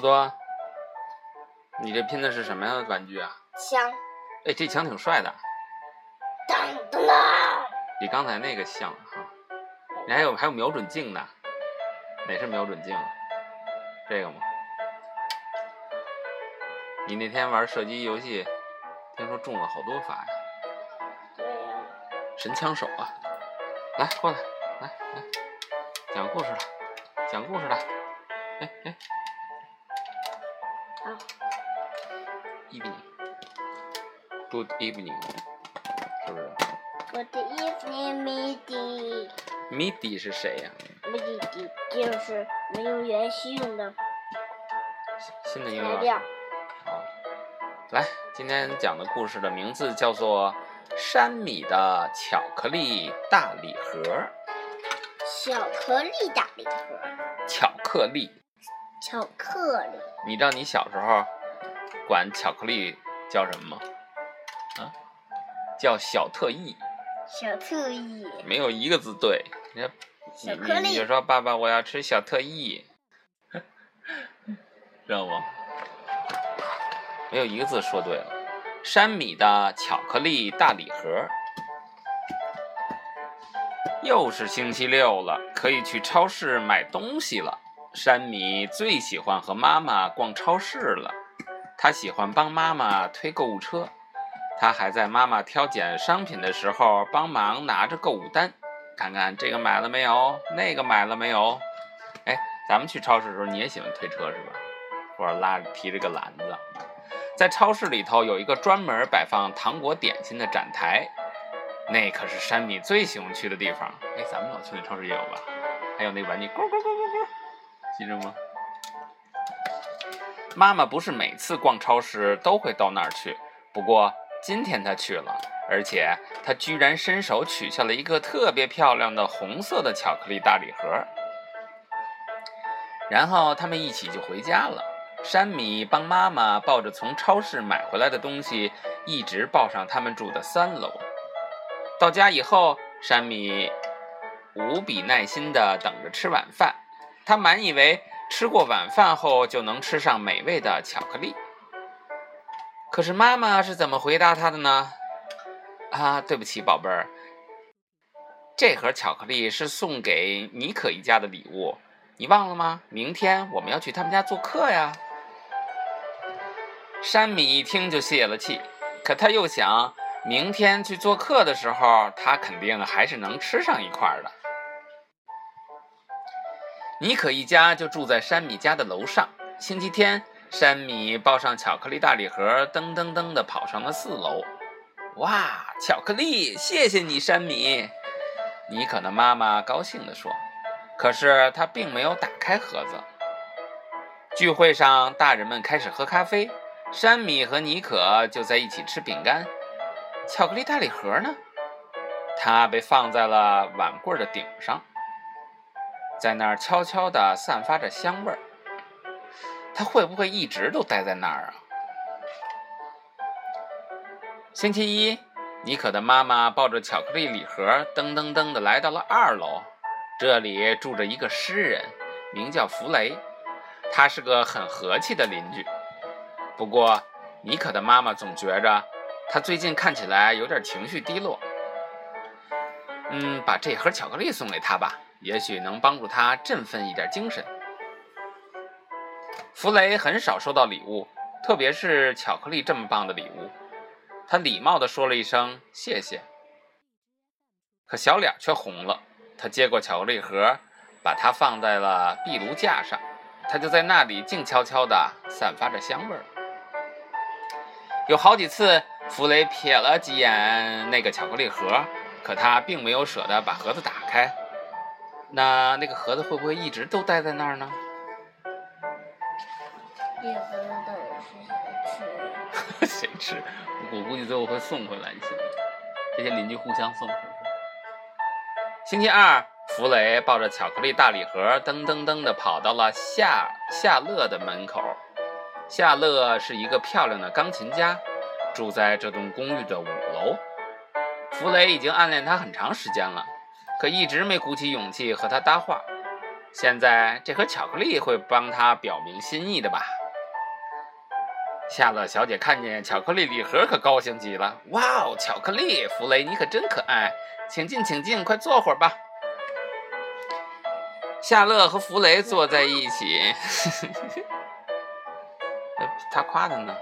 多多，你这拼的是什么样的玩具啊？枪，哎，这枪挺帅的，当当当，比刚才那个像哈。你还有还有瞄准镜呢，哪是瞄准镜啊？这个吗？你那天玩射击游戏，听说中了好多发呀，对呀，神枪手啊！来，过来，来来，讲故事了，讲故事了。哎哎，evening，good evening，是不是 Good evening, Midi。？midi 是谁呀、Midi 就是没有元气用的新的英语老师材料。好，来，今天讲的故事的名字叫做《山米的巧克力大礼盒》。巧克力大礼盒，巧克力，巧克力你知道你小时候管巧克力叫什么吗？啊，叫小特意，小特意没有一个字对。你你你就说爸爸，我要吃小特意，知道吗？没有一个字说对了。山米的巧克力大礼盒，又是星期六了，可以去超市买东西了。山米最喜欢和妈妈逛超市了，他喜欢帮妈妈推购物车，他还在妈妈挑拣商品的时候帮忙拿着购物单，看看这个买了没有，那个买了没有。哎，咱们去超市的时候，你也喜欢推车是吧？或者拉提着个篮子。在超市里头有一个专门摆放糖果点心的展台，那可是山米最喜欢去的地方。哎，咱们老去那超市也有吧？还有那玩具咕咕咕咕咕，记着吗？妈妈不是每次逛超市都会到那儿去，不过今天她去了，而且她居然伸手取下了一个特别漂亮的红色的巧克力大礼盒。然后他们一起就回家了。山米帮妈妈抱着从超市买回来的东西，一直抱上他们住的三楼。到家以后，山米无比耐心地等着吃晚饭。他满以为吃过晚饭后就能吃上美味的巧克力。可是妈妈是怎么回答他的呢？啊，对不起，宝贝儿，这盒巧克力是送给妮可一家的礼物，你忘了吗？明天我们要去他们家做客呀。山米一听就泄了气，可他又想，明天去做客的时候，他肯定还是能吃上一块的。妮可一家就住在山米家的楼上。星期天，山米抱上巧克力大礼盒，噔噔噔地跑上了四楼。哇，巧克力！谢谢你，山米。妮可的妈妈高兴地说。可是她并没有打开盒子。聚会上，大人们开始喝咖啡，山米和妮可就在一起吃饼干。巧克力大礼盒呢？它被放在了碗柜的顶上，在那儿悄悄地散发着香味儿。它会不会一直都待在那儿啊？星期一，妮可的妈妈抱着巧克力礼盒，噔噔噔地来到了二楼。这里住着一个诗人，名叫弗雷，他是个很和气的邻居。不过，妮可的妈妈总觉着他最近看起来有点情绪低落。嗯，把这盒巧克力送给他吧，也许能帮助他振奋一点精神。弗雷很少收到礼物，特别是巧克力这么棒的礼物。他礼貌地说了一声谢谢，可小脸却红了。他接过巧克力盒，把它放在了壁炉架上，它就在那里静悄悄地散发着香味儿。有好几次，弗雷瞥了几眼那个巧克力盒，可他并没有舍得把盒子打开。那那个盒子会不会一直都待在那儿呢？也不知道是谁吃。谁吃？我估计最后会送回来，你信吗？这些邻居互相送？星期二，弗雷抱着巧克力大礼盒，噔噔噔的跑到了夏夏乐的门口。夏乐是一个漂亮的钢琴家，住在这栋公寓的五楼。弗雷已经暗恋她很长时间了，可一直没鼓起勇气和他搭话。现在这盒巧克力会帮他表明心意的吧？夏乐小姐看见巧克力礼盒，可高兴极了。哇哦，巧克力！弗雷，你可真可爱，请进，请进，快坐会儿吧。夏乐和弗雷坐在一起，他夸他呢，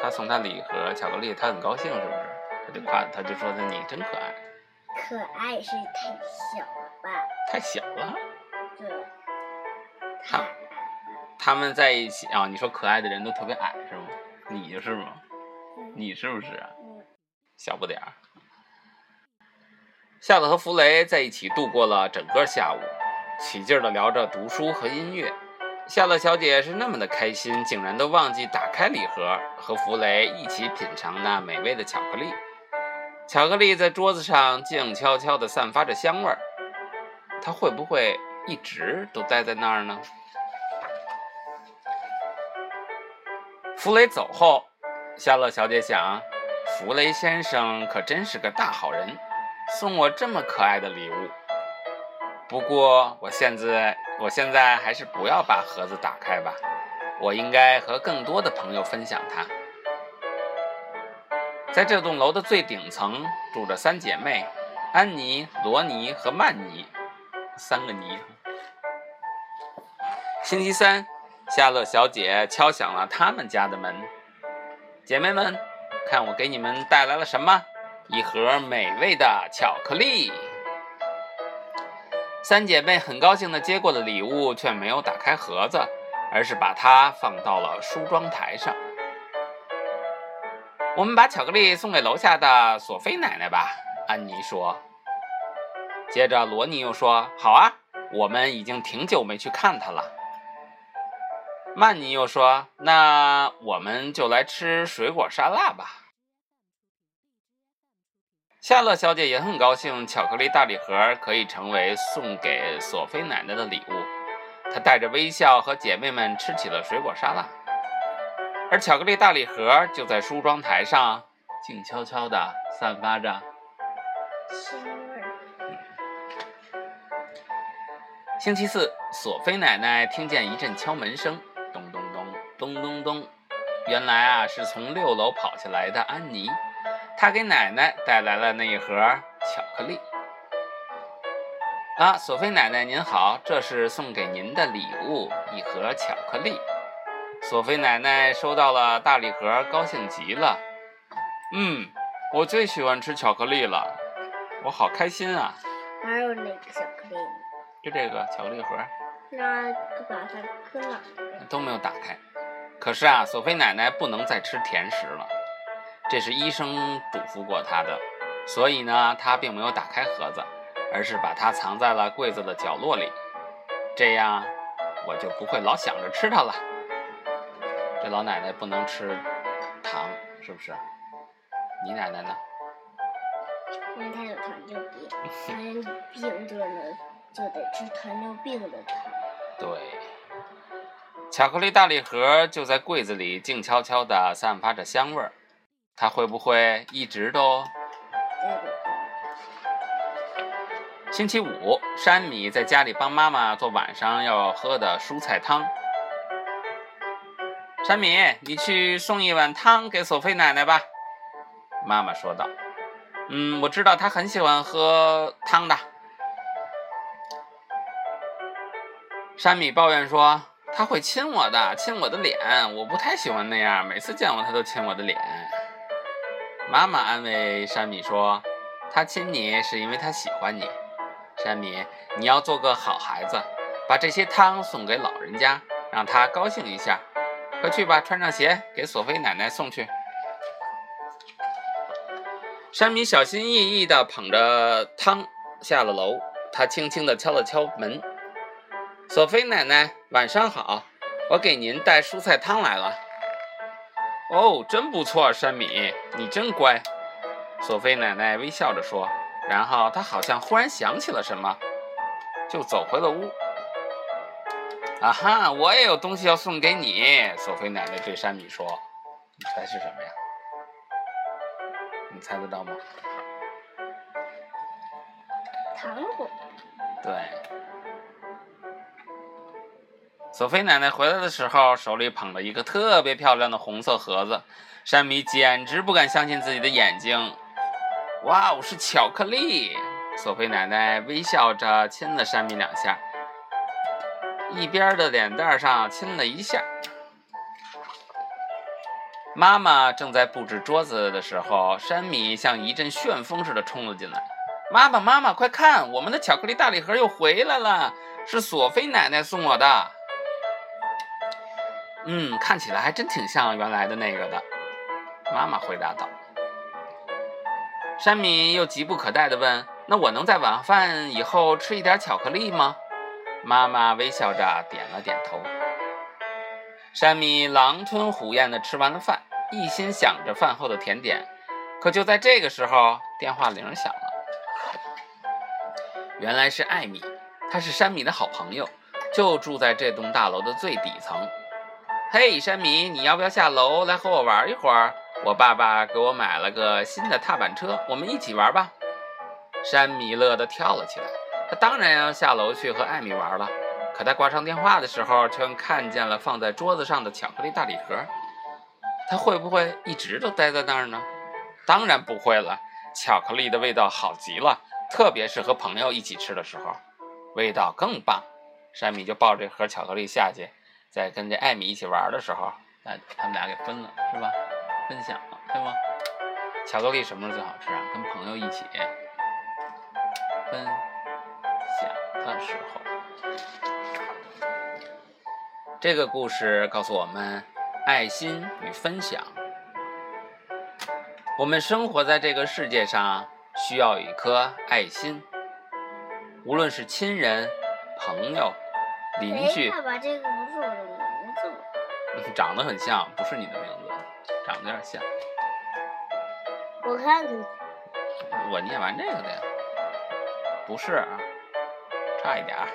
他送他礼盒巧克力，他很高兴，是不是？他就夸，他就说他你真可爱。可爱是太小了吧？太小了。对。他他们在一起啊？你说可爱的人都特别矮是吗？你就是吗？你是不是？小不点儿。夏乐和弗雷在一起度过了整个下午，起劲儿的聊着读书和音乐。夏乐小姐是那么的开心，竟然都忘记打开礼盒，和弗雷一起品尝那美味的巧克力。巧克力在桌子上静悄悄地散发着香味儿，它会不会一直都待在那儿呢？弗雷走后，夏洛小姐想：弗雷先生可真是个大好人，送我这么可爱的礼物。不过，我现在我现在还是不要把盒子打开吧，我应该和更多的朋友分享它。在这栋楼的最顶层住着三姐妹：安妮、罗尼和曼妮，三个妮。星期三。夏乐小姐敲响了他们家的门。姐妹们，看我给你们带来了什么？一盒美味的巧克力。三姐妹很高兴地接过了礼物，却没有打开盒子，而是把它放到了梳妆台上。我们把巧克力送给楼下的索菲奶奶吧，安妮说。接着，罗尼又说：“好啊，我们已经挺久没去看她了。”曼妮又说：“那我们就来吃水果沙拉吧。”夏乐小姐也很高兴，巧克力大礼盒可以成为送给索菲奶奶的礼物。她带着微笑和姐妹们吃起了水果沙拉，而巧克力大礼盒就在梳妆台上静悄悄地散发着香味儿。星期四，索菲奶奶听见一阵敲门声。咚咚咚咚咚咚！原来啊，是从六楼跑下来的安妮，她给奶奶带来了那一盒巧克力。啊，索菲奶奶您好，这是送给您的礼物，一盒巧克力。索菲奶奶收到了大礼盒，高兴极了。嗯，我最喜欢吃巧克力了，我好开心啊！还有哪个巧克力？就这个巧克力盒。那把它搁哪？都没有打开。可是啊，索菲奶奶不能再吃甜食了，这是医生嘱咐过她的，所以呢，她并没有打开盒子，而是把它藏在了柜子的角落里。这样，我就不会老想着吃它了。这老奶奶不能吃糖，是不是？你奶奶呢？因为她有糖尿病，糖尿病的人就得吃糖尿病的糖。对。巧克力大礼盒就在柜子里，静悄悄地散发着香味儿。它会不会一直都？星期五，山米在家里帮妈妈做晚上要喝的蔬菜汤。山米，你去送一碗汤给索菲奶奶吧。妈妈说道。嗯，我知道她很喜欢喝汤的。山米抱怨说。他会亲我的，亲我的脸，我不太喜欢那样。每次见我，他都亲我的脸。妈妈安慰山米说：“他亲你是因为他喜欢你。”山米，你要做个好孩子，把这些汤送给老人家，让他高兴一下。快去吧，穿上鞋，给索菲奶奶送去。山米小心翼翼地捧着汤下了楼，他轻轻地敲了敲门。索菲奶奶，晚上好！我给您带蔬菜汤来了。哦，真不错，山米，你真乖。索菲奶奶微笑着说，然后她好像忽然想起了什么，就走回了屋。啊哈，我也有东西要送给你。索菲奶奶对山米说：“你猜是什么呀？你猜得到吗？”糖果。对。索菲奶奶回来的时候，手里捧着一个特别漂亮的红色盒子。山米简直不敢相信自己的眼睛。哇哦，是巧克力！索菲奶奶微笑着亲了山米两下，一边的脸蛋上亲了一下。妈妈正在布置桌子的时候，山米像一阵旋风似的冲了进来。妈妈，妈妈，快看，我们的巧克力大礼盒又回来了，是索菲奶奶送我的。嗯，看起来还真挺像原来的那个的。妈妈回答道。山米又急不可待地问：“那我能在晚饭以后吃一点巧克力吗？”妈妈微笑着点了点头。山米狼吞虎咽地吃完了饭，一心想着饭后的甜点。可就在这个时候，电话铃响了。原来是艾米，她是山米的好朋友，就住在这栋大楼的最底层。嘿，山米，你要不要下楼来和我玩一会儿？我爸爸给我买了个新的踏板车，我们一起玩吧。山米乐得跳了起来，他当然要下楼去和艾米玩了。可他挂上电话的时候，却看见了放在桌子上的巧克力大礼盒。他会不会一直都待在那儿呢？当然不会了，巧克力的味道好极了，特别是和朋友一起吃的时候，味道更棒。山米就抱着这盒巧克力下去。在跟这艾米一起玩的时候，那他们俩给分了，是吧？分享了，对吗？巧克力什么时候最好吃啊？跟朋友一起分的时候。这个故事告诉我们，爱心与分享。我们生活在这个世界上，需要一颗爱心，无论是亲人、朋友、邻居。爸爸，这个不是我的名字。长得很像，不是你的名字，长得有点像。我看看。我念完这个的呀，不是，差一点儿。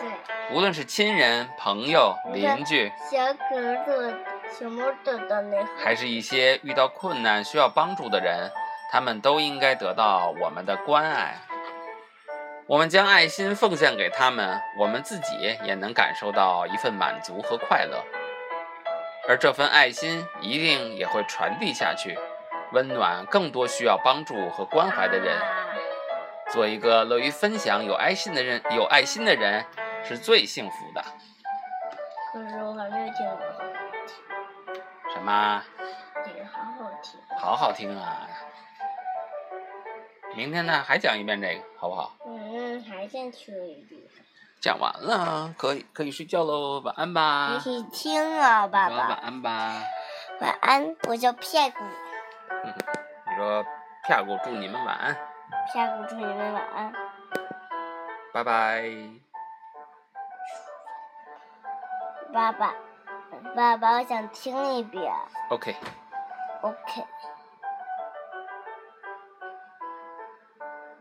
对。无论是亲人、朋友、邻居，小格子、小猫的的那，还是一些遇到困难需要帮助的人，他们都应该得到我们的关爱。我们将爱心奉献给他们，我们自己也能感受到一份满足和快乐，而这份爱心一定也会传递下去，温暖更多需要帮助和关怀的人。做一个乐于分享、有爱心的人，有爱心的人是最幸福的。可是我还没有听过好好听。什么？这个好好听。好好听啊！明天呢，还讲一遍这个，好不好？嗯，还想听一遍。讲完了，可以可以睡觉喽，晚安吧。一起听啊，爸爸。晚安吧。晚安，我叫屁股。你说屁股祝你们晚安。屁股祝你们晚安。拜拜。爸爸，爸爸，我想听一遍。OK。OK。